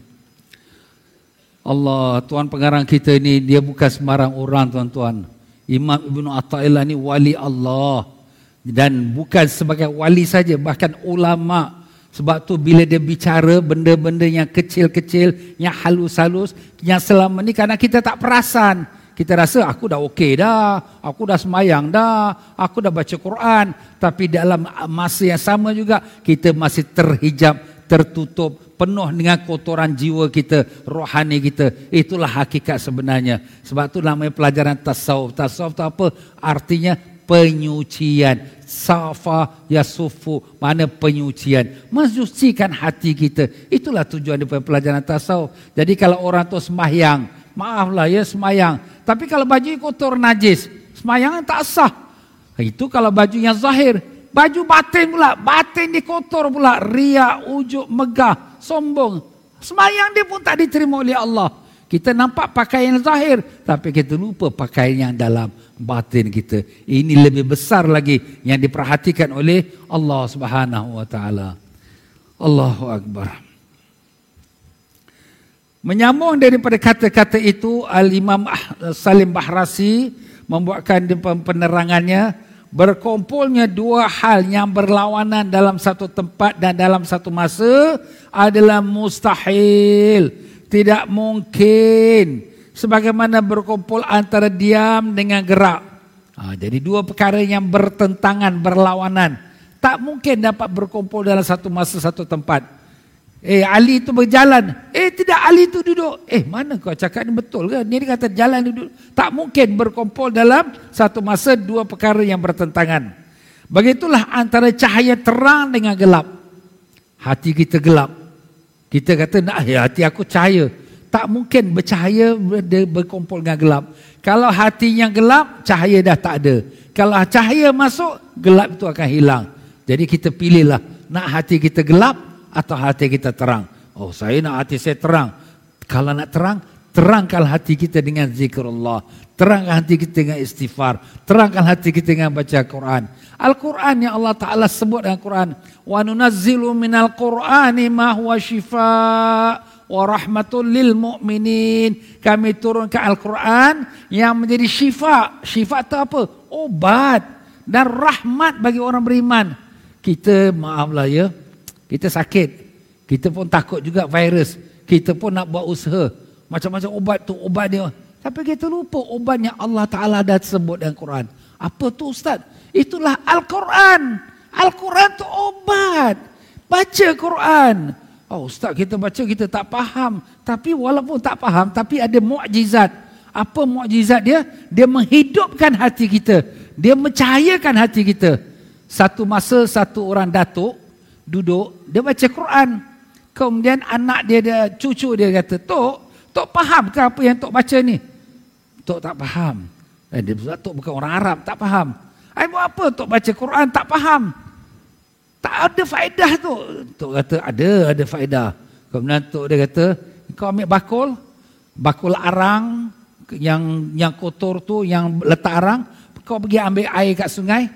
Allah, Tuan pengarang kita ini dia bukan sembarang orang tuan-tuan. Imam Ibn Atta'illah ni wali Allah. Dan bukan sebagai wali saja, bahkan ulama. Sebab tu bila dia bicara benda-benda yang kecil-kecil, yang halus-halus, yang selama ni kadang kita tak perasan. Kita rasa aku dah okey dah, aku dah semayang dah, aku dah baca Quran. Tapi dalam masa yang sama juga, kita masih terhijab, tertutup, penuh dengan kotoran jiwa kita, rohani kita. Itulah hakikat sebenarnya. Sebab tu namanya pelajaran tasawuf. Tasawuf tu apa? Artinya penyucian safa yasufu mana penyucian mensucikan hati kita itulah tujuan daripada pelajaran tasawuf jadi kalau orang tu sembahyang maaflah ya sembahyang tapi kalau baju kotor najis sembahyang tak sah itu kalau baju yang zahir baju batin pula batin di kotor pula ria ujuk megah sombong sembahyang dia pun tak diterima oleh Allah kita nampak pakaian zahir tapi kita lupa pakaian yang dalam batin kita. Ini lebih besar lagi yang diperhatikan oleh Allah Subhanahu wa taala. Allahu akbar. Menyambung daripada kata-kata itu Al-Imam ah, Salim Bahrasi membuatkan penerangannya berkumpulnya dua hal yang berlawanan dalam satu tempat dan dalam satu masa adalah mustahil. Tidak mungkin sebagaimana berkumpul antara diam dengan gerak. Ha, jadi dua perkara yang bertentangan, berlawanan. Tak mungkin dapat berkumpul dalam satu masa, satu tempat. Eh, Ali itu berjalan. Eh, tidak, Ali itu duduk. Eh, mana kau cakap ini betul ke? Ini kata jalan duduk. Tak mungkin berkumpul dalam satu masa dua perkara yang bertentangan. Begitulah antara cahaya terang dengan gelap. Hati kita gelap. Kita kata, nah, ya, hati aku cahaya tak mungkin bercahaya berkumpul dengan gelap. Kalau hati yang gelap, cahaya dah tak ada. Kalau cahaya masuk, gelap itu akan hilang. Jadi kita pilihlah nak hati kita gelap atau hati kita terang. Oh, saya nak hati saya terang. Kalau nak terang, terangkan hati kita dengan zikrullah. Terangkan hati kita dengan istighfar. Terangkan hati kita dengan baca Quran. Al-Quran yang Allah Ta'ala sebut dalam Quran. Wa nunazzilu minal Qur'ani ma huwa shifa' wa rahmatul lil mu'minin. Kami turunkan Al-Quran yang menjadi syifa. Syifa itu apa? Obat dan rahmat bagi orang beriman. Kita maaflah ya. Kita sakit. Kita pun takut juga virus. Kita pun nak buat usaha. Macam-macam obat tu obat dia. Tapi kita lupa obatnya Allah Ta'ala dah sebut dalam Quran. Apa tu Ustaz? Itulah Al-Quran. Al-Quran tu obat. Baca Quran. Oh ustaz kita baca kita tak faham. Tapi walaupun tak faham tapi ada mukjizat. Apa mukjizat dia? Dia menghidupkan hati kita Dia mencahayakan hati kita. Satu masa satu orang datuk duduk, dia baca Quran. Kemudian anak dia, dia cucu dia kata, Tok, Tok faham ke apa yang Tok baca ni? Tok tak faham. Eh, dia sebab Tok bukan orang Arab, tak faham. Ai buat apa Tok baca Quran, tak faham. Tak ada faedah tu. Tok kata, ada, ada faedah. Kemudian Tok dia kata, kau ambil bakul, bakul arang yang yang kotor tu, yang letak arang, kau pergi ambil air kat sungai,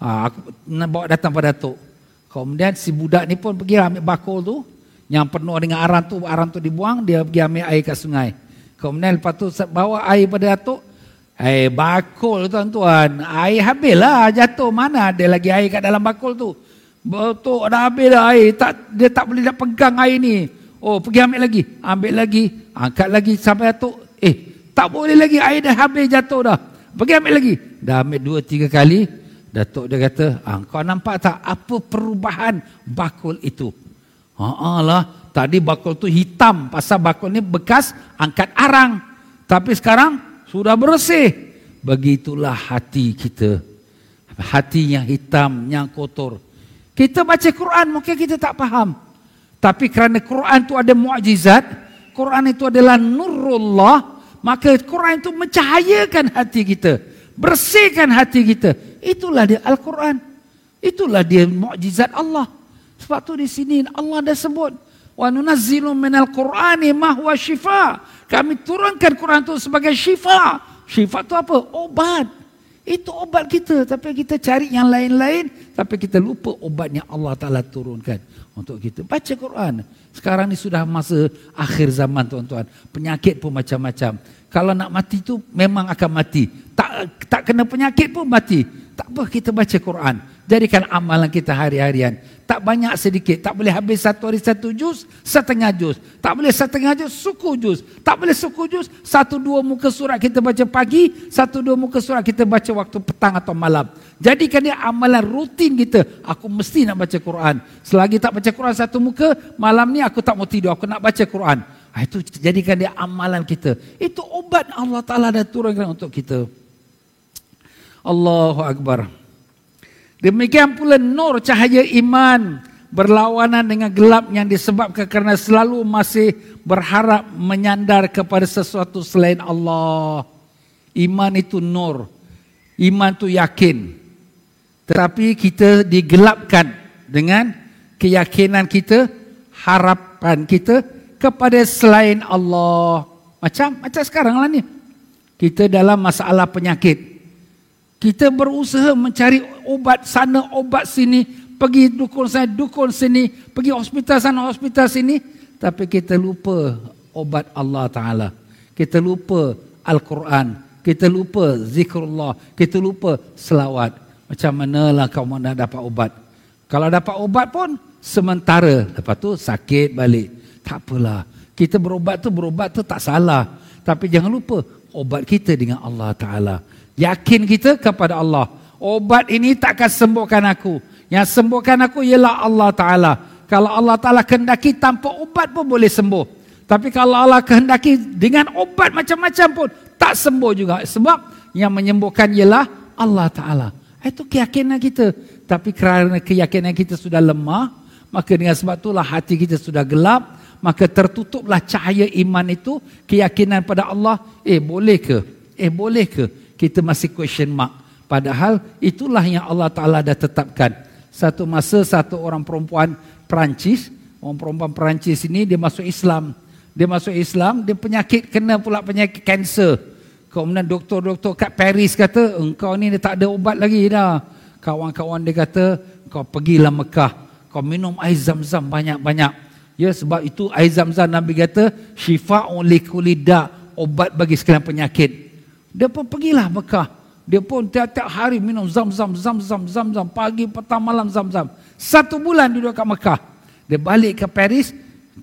ha, aku nak bawa datang pada Tok. Kemudian si budak ni pun pergi ambil bakul tu, yang penuh dengan arang tu, arang tu dibuang, dia pergi ambil air kat sungai. Kemudian lepas tu bawa air pada Datuk, air bakul tuan-tuan, air habislah jatuh, mana ada lagi air kat dalam bakul tu. Datuk dah habis dah air, tak, dia tak boleh nak pegang air ni. Oh pergi ambil lagi, ambil lagi, angkat lagi sampai Datuk, eh tak boleh lagi air dah habis jatuh dah. Pergi ambil lagi. Dah ambil dua tiga kali, Datuk dia kata, ah, kau nampak tak apa perubahan bakul itu? Haa lah, tadi bakul tu hitam pasal bakul ni bekas angkat arang. Tapi sekarang sudah bersih. Begitulah hati kita. Hati yang hitam, yang kotor. Kita baca Quran mungkin kita tak faham. Tapi kerana Quran itu ada mukjizat, Quran itu adalah nurullah, maka Quran itu mencahayakan hati kita, bersihkan hati kita. Itulah dia Al-Quran. Itulah dia mukjizat Allah. Sebab tu di sini Allah dah sebut wa nunazzilu minal qur'ani ma huwa shifa. Kami turunkan Quran itu sebagai syifa. Syifa itu apa? Obat. Itu obat kita. Tapi kita cari yang lain-lain. Tapi kita lupa obat yang Allah Ta'ala turunkan untuk kita. Baca Quran. Sekarang ni sudah masa akhir zaman tuan-tuan. Penyakit pun macam-macam. Kalau nak mati tu memang akan mati. Tak tak kena penyakit pun mati. Tak apa kita baca Quran. Jadikan amalan kita hari-harian. Tak banyak sedikit. Tak boleh habis satu hari satu juz, setengah juz. Tak boleh setengah juz, suku juz. Tak boleh suku juz, satu dua muka surat kita baca pagi, satu dua muka surat kita baca waktu petang atau malam. Jadikan dia amalan rutin kita. Aku mesti nak baca Quran. Selagi tak baca Quran satu muka, malam ni aku tak mau tidur. Aku nak baca Quran. Ah, itu jadikan dia amalan kita. Itu obat Allah Ta'ala dah turunkan untuk kita. Allahu Akbar. Demikian pula nur cahaya iman berlawanan dengan gelap yang disebabkan kerana selalu masih berharap menyandar kepada sesuatu selain Allah. Iman itu nur. Iman itu yakin. Tetapi kita digelapkan dengan keyakinan kita, harapan kita kepada selain Allah. Macam macam sekarang lah ni. Kita dalam masalah penyakit. Kita berusaha mencari obat sana, obat sini, pergi dukun sana, dukun sini, pergi hospital sana, hospital sini, tapi kita lupa obat Allah Taala. Kita lupa Al-Quran, kita lupa zikrullah, kita lupa selawat. Macam manalah kau nak dapat obat? Kalau dapat obat pun sementara, lepas tu sakit balik. Tak apalah. Kita berobat tu berobat tu tak salah. Tapi jangan lupa obat kita dengan Allah Taala. Yakin kita kepada Allah. Obat ini takkan sembuhkan aku. Yang sembuhkan aku ialah Allah Ta'ala. Kalau Allah Ta'ala kehendaki tanpa obat pun boleh sembuh. Tapi kalau Allah kehendaki dengan obat macam-macam pun tak sembuh juga. Sebab yang menyembuhkan ialah Allah Ta'ala. Itu keyakinan kita. Tapi kerana keyakinan kita sudah lemah, maka dengan sebab itulah hati kita sudah gelap, maka tertutuplah cahaya iman itu, keyakinan pada Allah, eh boleh ke? Eh boleh ke? kita masih question mark. Padahal itulah yang Allah Ta'ala dah tetapkan. Satu masa satu orang perempuan Perancis, orang perempuan Perancis ini dia masuk Islam. Dia masuk Islam, dia penyakit, kena pula penyakit kanser. Kemudian doktor-doktor kat Paris kata, engkau ni tak ada ubat lagi dah. Kawan-kawan dia kata, kau pergilah Mekah. Kau minum air zam-zam banyak-banyak. Ya sebab itu air zam-zam Nabi kata, syifa'un likulida, obat bagi sekalian penyakit. Dia pun pergilah Mekah. Dia pun tiap-tiap hari minum zam-zam, zam-zam, zam-zam. Pagi, petang, malam zam-zam. Satu bulan duduk kat Mekah. Dia balik ke Paris,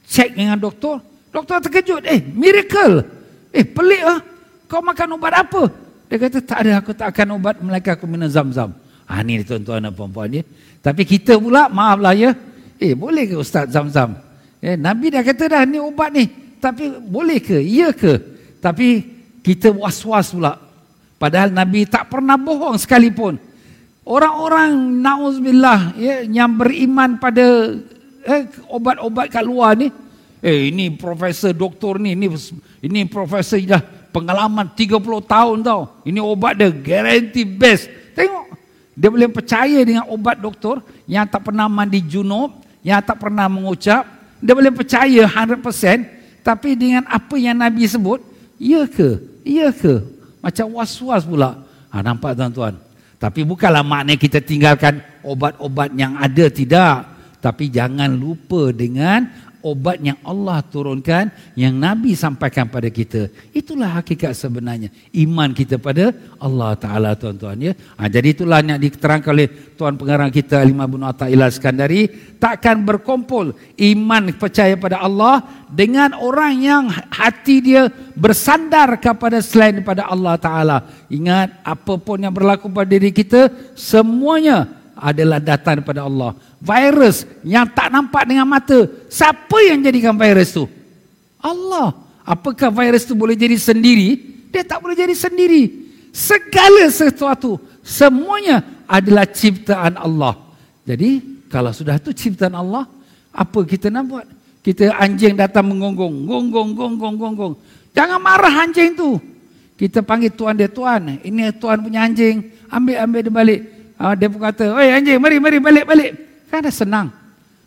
cek dengan doktor. Doktor terkejut. Eh, miracle. Eh, pelik lah. Kau makan ubat apa? Dia kata, tak ada. Aku tak akan ubat. Mereka aku minum zam-zam. Ah, ni tuan-tuan dan puan-puan ni. Tapi kita pula, maaflah ya. Eh, boleh ke Ustaz zam-zam? Eh, Nabi dah kata dah, ni ubat ni. Tapi boleh ke? Ya ke? Tapi kita was-was pula. Padahal Nabi tak pernah bohong sekalipun. Orang-orang nauzubillah ya yang beriman pada eh, obat-obat kat luar ni, eh ini profesor doktor ni, ini ini profesor dah pengalaman 30 tahun tau. Ini obat dia guarantee best. Tengok dia boleh percaya dengan obat doktor yang tak pernah mandi junub, yang tak pernah mengucap, dia boleh percaya 100% tapi dengan apa yang Nabi sebut, ya ke? Ya ke? Macam was-was pula. Ha, nampak tuan-tuan? Tapi bukanlah makna kita tinggalkan obat-obat yang ada, tidak. Tapi jangan lupa dengan obat yang Allah turunkan yang Nabi sampaikan pada kita. Itulah hakikat sebenarnya iman kita pada Allah Taala tuan-tuan ya. Ha, jadi itulah yang diterangkan oleh tuan pengarang kita Imam Ibn Athaillah Skandari takkan berkumpul iman percaya pada Allah dengan orang yang hati dia bersandar kepada selain daripada Allah Taala. Ingat apapun yang berlaku pada diri kita semuanya adalah datang daripada Allah. Virus yang tak nampak dengan mata, siapa yang jadikan virus tu? Allah. Apakah virus tu boleh jadi sendiri? Dia tak boleh jadi sendiri. Segala sesuatu, semuanya adalah ciptaan Allah. Jadi, kalau sudah tu ciptaan Allah, apa kita nak buat? Kita anjing datang menggonggong, gonggong, gonggong, gonggong. Jangan marah anjing tu. Kita panggil tuan dia tuan. Ini tuan punya anjing. Ambil, ambil dia balik. Uh, dia pun kata, oi anjing, mari, mari, balik, balik. Kan dah senang.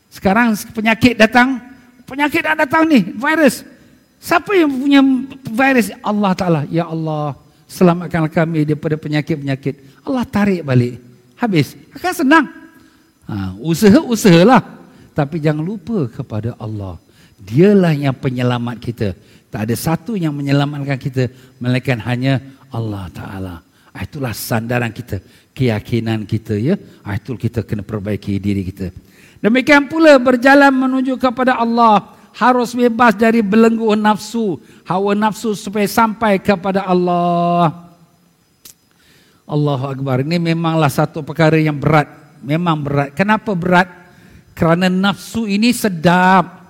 Sekarang penyakit datang, penyakit dah datang ni, virus. Siapa yang punya virus? Allah Ta'ala. Ya Allah, selamatkan kami daripada penyakit-penyakit. Allah tarik balik. Habis. Akan senang. Ha, usaha-usahalah. Tapi jangan lupa kepada Allah. Dialah yang penyelamat kita. Tak ada satu yang menyelamatkan kita. Melainkan hanya Allah Ta'ala. Ah, itulah sandaran kita, keyakinan kita ya. Ah, itu kita kena perbaiki diri kita. Demikian pula berjalan menuju kepada Allah harus bebas dari belenggu nafsu, hawa nafsu supaya sampai kepada Allah. Allahu Akbar. Ini memanglah satu perkara yang berat. Memang berat. Kenapa berat? Kerana nafsu ini sedap.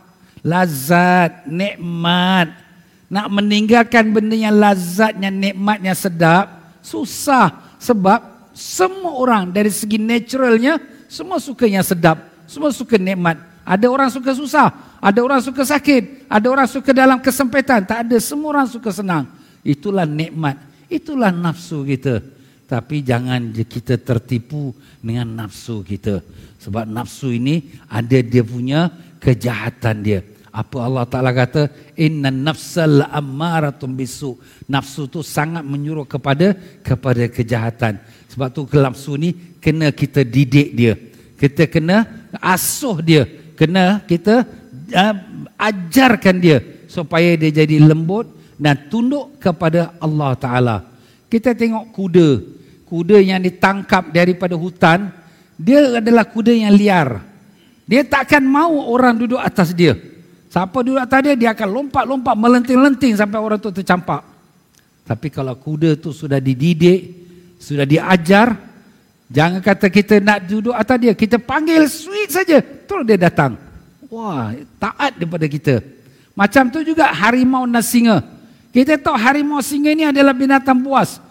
Lazat, nikmat. Nak meninggalkan benda yang lazatnya, nikmatnya sedap susah sebab semua orang dari segi naturalnya semua suka yang sedap, semua suka nikmat. Ada orang suka susah, ada orang suka sakit, ada orang suka dalam kesempitan, tak ada semua orang suka senang. Itulah nikmat, itulah nafsu kita. Tapi jangan kita tertipu dengan nafsu kita. Sebab nafsu ini ada dia punya kejahatan dia. Apa Allah Ta'ala kata? Inna nafsal ammaratum bisu. Nafsu tu sangat menyuruh kepada kepada kejahatan. Sebab tu nafsu ni kena kita didik dia. Kita kena asuh dia. Kena kita uh, ajarkan dia. Supaya dia jadi lembut dan tunduk kepada Allah Ta'ala. Kita tengok kuda. Kuda yang ditangkap daripada hutan. Dia adalah kuda yang liar. Dia takkan mau orang duduk atas dia. Siapa duduk atas dia, dia akan lompat-lompat, melenting-lenting sampai orang tu tercampak. Tapi kalau kuda tu sudah dididik, sudah diajar, jangan kata kita nak duduk atas dia, kita panggil sweet saja, terus dia datang. Wah, taat daripada kita. Macam tu juga harimau dan singa. Kita tahu harimau singa ini adalah binatang buas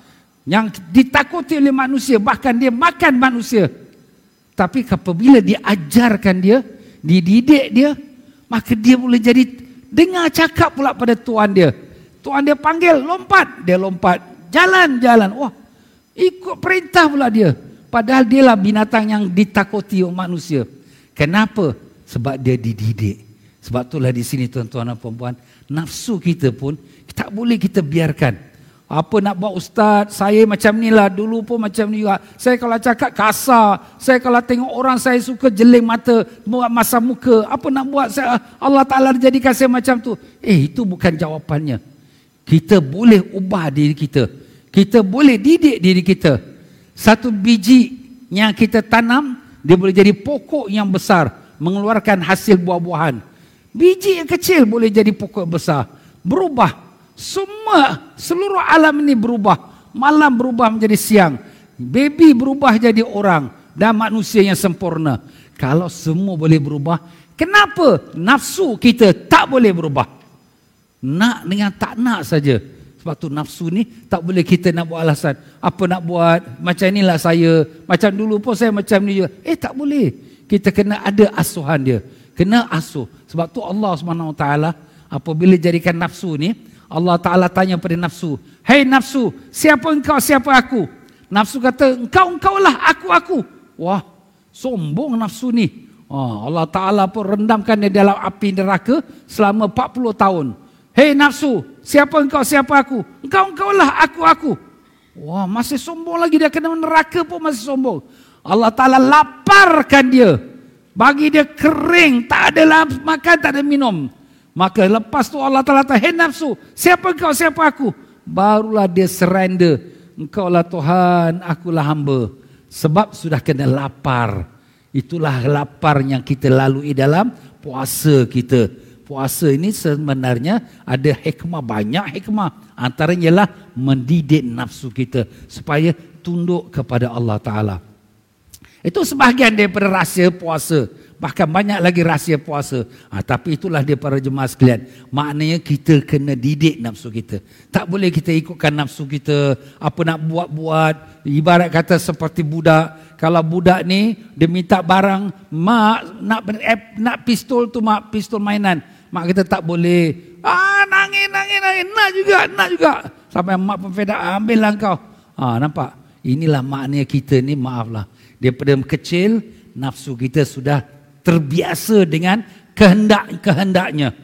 yang ditakuti oleh manusia, bahkan dia makan manusia. Tapi apabila diajarkan dia, dididik dia, maka dia boleh jadi dengar cakap pula pada tuan dia. Tuan dia panggil, lompat, dia lompat. Jalan, jalan. Wah, ikut perintah pula dia. Padahal dia lah binatang yang ditakuti oleh manusia. Kenapa? Sebab dia dididik. Sebab itulah di sini tuan-tuan dan puan-puan, nafsu kita pun tak boleh kita biarkan apa nak buat ustaz, saya macam ni lah, dulu pun macam ni juga. Saya kalau cakap kasar, saya kalau tengok orang saya suka jeling mata, buat masa muka, apa nak buat, saya, Allah Ta'ala jadikan saya macam tu. Eh, itu bukan jawapannya. Kita boleh ubah diri kita. Kita boleh didik diri kita. Satu biji yang kita tanam, dia boleh jadi pokok yang besar, mengeluarkan hasil buah-buahan. Biji yang kecil boleh jadi pokok besar. Berubah semua seluruh alam ini berubah. Malam berubah menjadi siang. Baby berubah jadi orang dan manusia yang sempurna. Kalau semua boleh berubah, kenapa nafsu kita tak boleh berubah? Nak dengan tak nak saja. Sebab tu nafsu ni tak boleh kita nak buat alasan. Apa nak buat? Macam inilah saya. Macam dulu pun saya macam ni juga. Eh tak boleh. Kita kena ada asuhan dia. Kena asuh. Sebab tu Allah SWT apabila jadikan nafsu ni, Allah Ta'ala tanya pada nafsu. Hei nafsu, siapa engkau, siapa aku? Nafsu kata, engkau, engkau lah, aku, aku. Wah, sombong nafsu ni. Oh, Allah Ta'ala pun rendamkan dia dalam api neraka selama 40 tahun. Hei nafsu, siapa engkau, siapa aku? Engkau, engkau lah, aku, aku. Wah, masih sombong lagi dia kena neraka pun masih sombong. Allah Ta'ala laparkan dia. Bagi dia kering, tak ada makan, tak ada minum. Maka lepas tu Allah Ta'ala kata, hei nafsu, siapa engkau, siapa aku? Barulah dia surrender. Engkau lah Tuhan, akulah hamba. Sebab sudah kena lapar. Itulah lapar yang kita lalui dalam puasa kita. Puasa ini sebenarnya ada hikmah, banyak hikmah. Antaranya ialah mendidik nafsu kita supaya tunduk kepada Allah Ta'ala. Itu sebahagian daripada rahsia puasa. Bahkan banyak lagi rahsia puasa. Ha, tapi itulah dia para jemaah sekalian. Maknanya kita kena didik nafsu kita. Tak boleh kita ikutkan nafsu kita. Apa nak buat-buat. Ibarat kata seperti budak. Kalau budak ni dia minta barang. Mak nak eh, nak pistol tu mak. Pistol mainan. Mak kita tak boleh. Ah nangis, nangis, nangis. Nak juga, nak juga. Sampai mak pun feda. Ambil lah kau. Ha, nampak? Inilah maknanya kita ni maaflah. Daripada kecil, nafsu kita sudah terbiasa dengan kehendak-kehendaknya.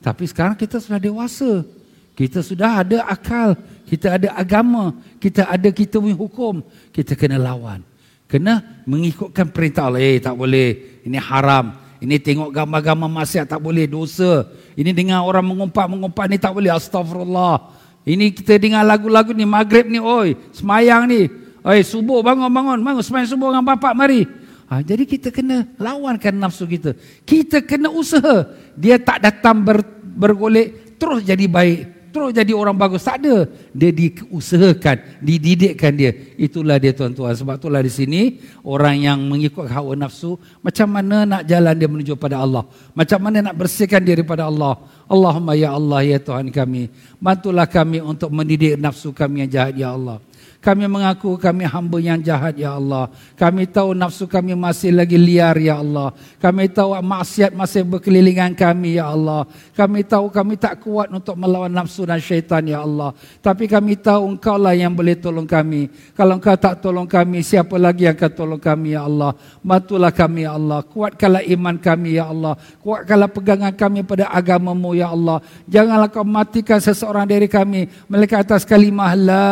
Tapi sekarang kita sudah dewasa. Kita sudah ada akal. Kita ada agama. Kita ada kita punya hukum. Kita kena lawan. Kena mengikutkan perintah Allah. Eh tak boleh. Ini haram. Ini tengok gambar-gambar maksiat tak boleh. Dosa. Ini dengar orang mengumpat-mengumpat ni tak boleh. Astagfirullah. Ini kita dengar lagu-lagu ni. Maghrib ni. Oi, semayang ni. Oi, subuh bangun-bangun. Bangun semayang subuh dengan bapak mari. Ha, jadi kita kena lawankan nafsu kita. Kita kena usaha. Dia tak datang ber, bergolek terus jadi baik. Terus jadi orang bagus. Tak ada. Dia diusahakan. Dididikkan dia. Itulah dia tuan-tuan. Sebab itulah di sini orang yang mengikut hawa nafsu. Macam mana nak jalan dia menuju pada Allah. Macam mana nak bersihkan diri pada Allah. Allahumma ya Allah ya Tuhan kami. Bantulah kami untuk mendidik nafsu kami yang jahat ya Allah. Kami mengaku kami hamba yang jahat ya Allah. Kami tahu nafsu kami masih lagi liar ya Allah. Kami tahu maksiat masih berkelilingan kami ya Allah. Kami tahu kami tak kuat untuk melawan nafsu dan syaitan ya Allah. Tapi kami tahu engkau lah yang boleh tolong kami. Kalau engkau tak tolong kami, siapa lagi yang akan tolong kami ya Allah. Bantulah kami ya Allah. Kuatkanlah iman kami ya Allah. Kuatkanlah pegangan kami pada agamamu ya Allah. Janganlah kau matikan seseorang dari kami. Mereka atas kalimah la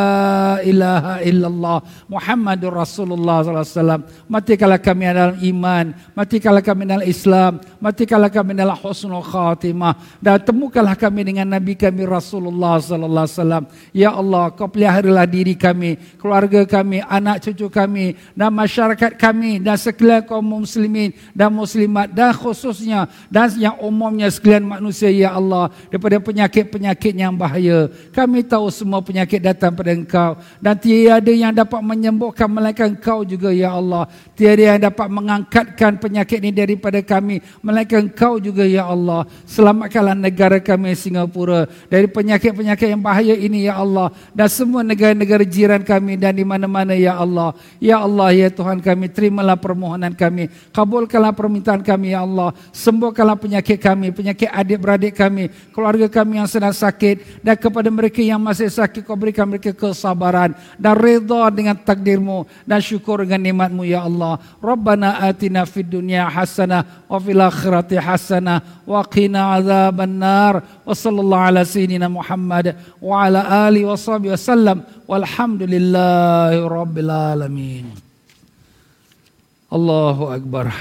ilaha ilaha illallah Muhammadur Rasulullah sallallahu alaihi wasallam. Mati kala kami dalam iman mati kala kami dalam Islam mati kala kami dalam husnul khatimah. Dan temukanlah kami dengan nabi kami Rasulullah wasallam. Ya Allah kau peliharalah diri kami keluarga kami anak cucu kami dan masyarakat kami dan sekalian kaum muslimin dan muslimat dan khususnya dan yang umumnya sekalian manusia ya Allah daripada penyakit-penyakit yang bahaya. Kami tahu semua penyakit datang pada engkau dan tiada yang dapat menyembuhkan melainkan Engkau juga ya Allah. Tiada yang dapat mengangkatkan penyakit ini daripada kami melainkan Engkau juga ya Allah. Selamatkanlah negara kami Singapura dari penyakit-penyakit yang bahaya ini ya Allah dan semua negara-negara jiran kami dan di mana-mana ya Allah. Ya Allah ya Tuhan kami terimalah permohonan kami. Kabulkanlah permintaan kami ya Allah. Sembuhkanlah penyakit kami, penyakit adik-beradik kami, keluarga kami yang sedang sakit dan kepada mereka yang masih sakit kau berikan mereka kesabaran dan reda dengan takdirmu dan syukur dengan nikmatmu ya Allah. Rabbana atina fid dunya hasanah wa fil akhirati hasanah wa qina adzaban nar. Wa sallallahu ala sayyidina Muhammad wa ala ali wa sahbihi wasallam. Walhamdulillahi rabbil alamin. Allahu akbar.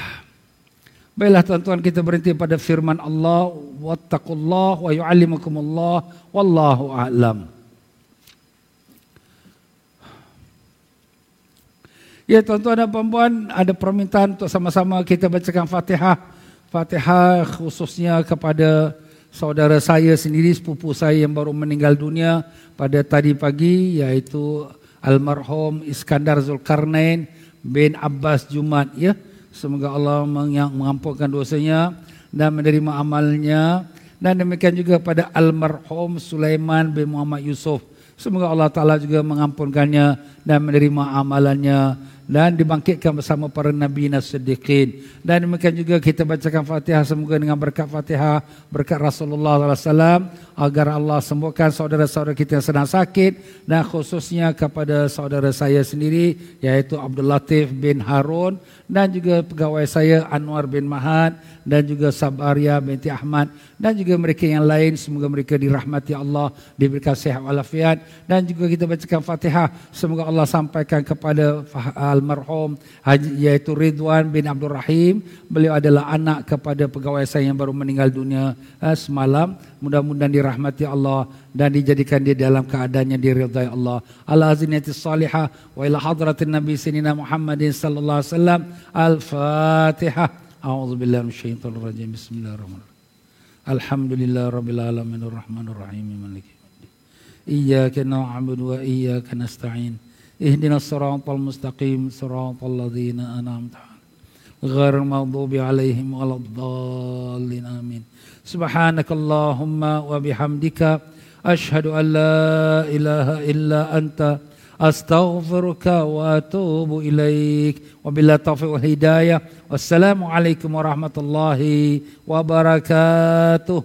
Baiklah tuan-tuan kita berhenti pada firman Allah wattaqullah wa yu'allimukumullah wallahu a'lam. Ya tuan-tuan dan puan-puan ada permintaan untuk sama-sama kita bacakan Fatihah. Fatihah khususnya kepada saudara saya sendiri, sepupu saya yang baru meninggal dunia pada tadi pagi iaitu almarhum Iskandar Zulkarnain bin Abbas Jumat ya. Semoga Allah mengampunkan dosanya dan menerima amalnya dan demikian juga pada almarhum Sulaiman bin Muhammad Yusuf. Semoga Allah Taala juga mengampunkannya dan menerima amalannya dan dibangkitkan bersama para nabi dan siddiqin. Dan demikian juga kita bacakan Fatihah. Semoga dengan berkat Fatihah, berkat Rasulullah SAW agar Allah sembuhkan saudara-saudara kita yang sedang sakit dan khususnya kepada saudara saya sendiri yaitu Abdul Latif bin Harun dan juga pegawai saya Anwar bin Mahad dan juga Sabaria binti Ahmad dan juga mereka yang lain. Semoga mereka dirahmati Allah diberikan sihat walafiat. Dan juga kita bacakan Fatihah. Semoga Allah sampaikan kepada almarhum yaitu Ridwan bin Abdul Rahim. Beliau adalah anak kepada pegawai saya yang baru meninggal dunia eh, semalam. Mudah-mudahan dirahmati Allah dan dijadikan dia dalam keadaan yang diridhai Allah. Al-Aziniyati Salihah wa ila hadratin Nabi Sinina Muhammadin sallallahu alaihi wasallam. Al-Fatihah. A'udzubillahi minasyaitonir rajim. Bismillahirrahmanirrahim. Alhamdulillah rabbil alaminir rahmanir rahim. Maliki Iyyaka na'budu wa iyyaka nasta'in. إياك نعبد وإياك نستعين اهدنا الصراط المستقيم صراط الذين أنعمت عليهم غير المغضوب عليهم ولا الضالين آمين سبحانك اللهم وبحمدك أشهد أن لا إله إلا أنت أستغفرك وأتوب إليك وبالله التوفيق والهداية والسلام عليكم ورحمة الله وبركاته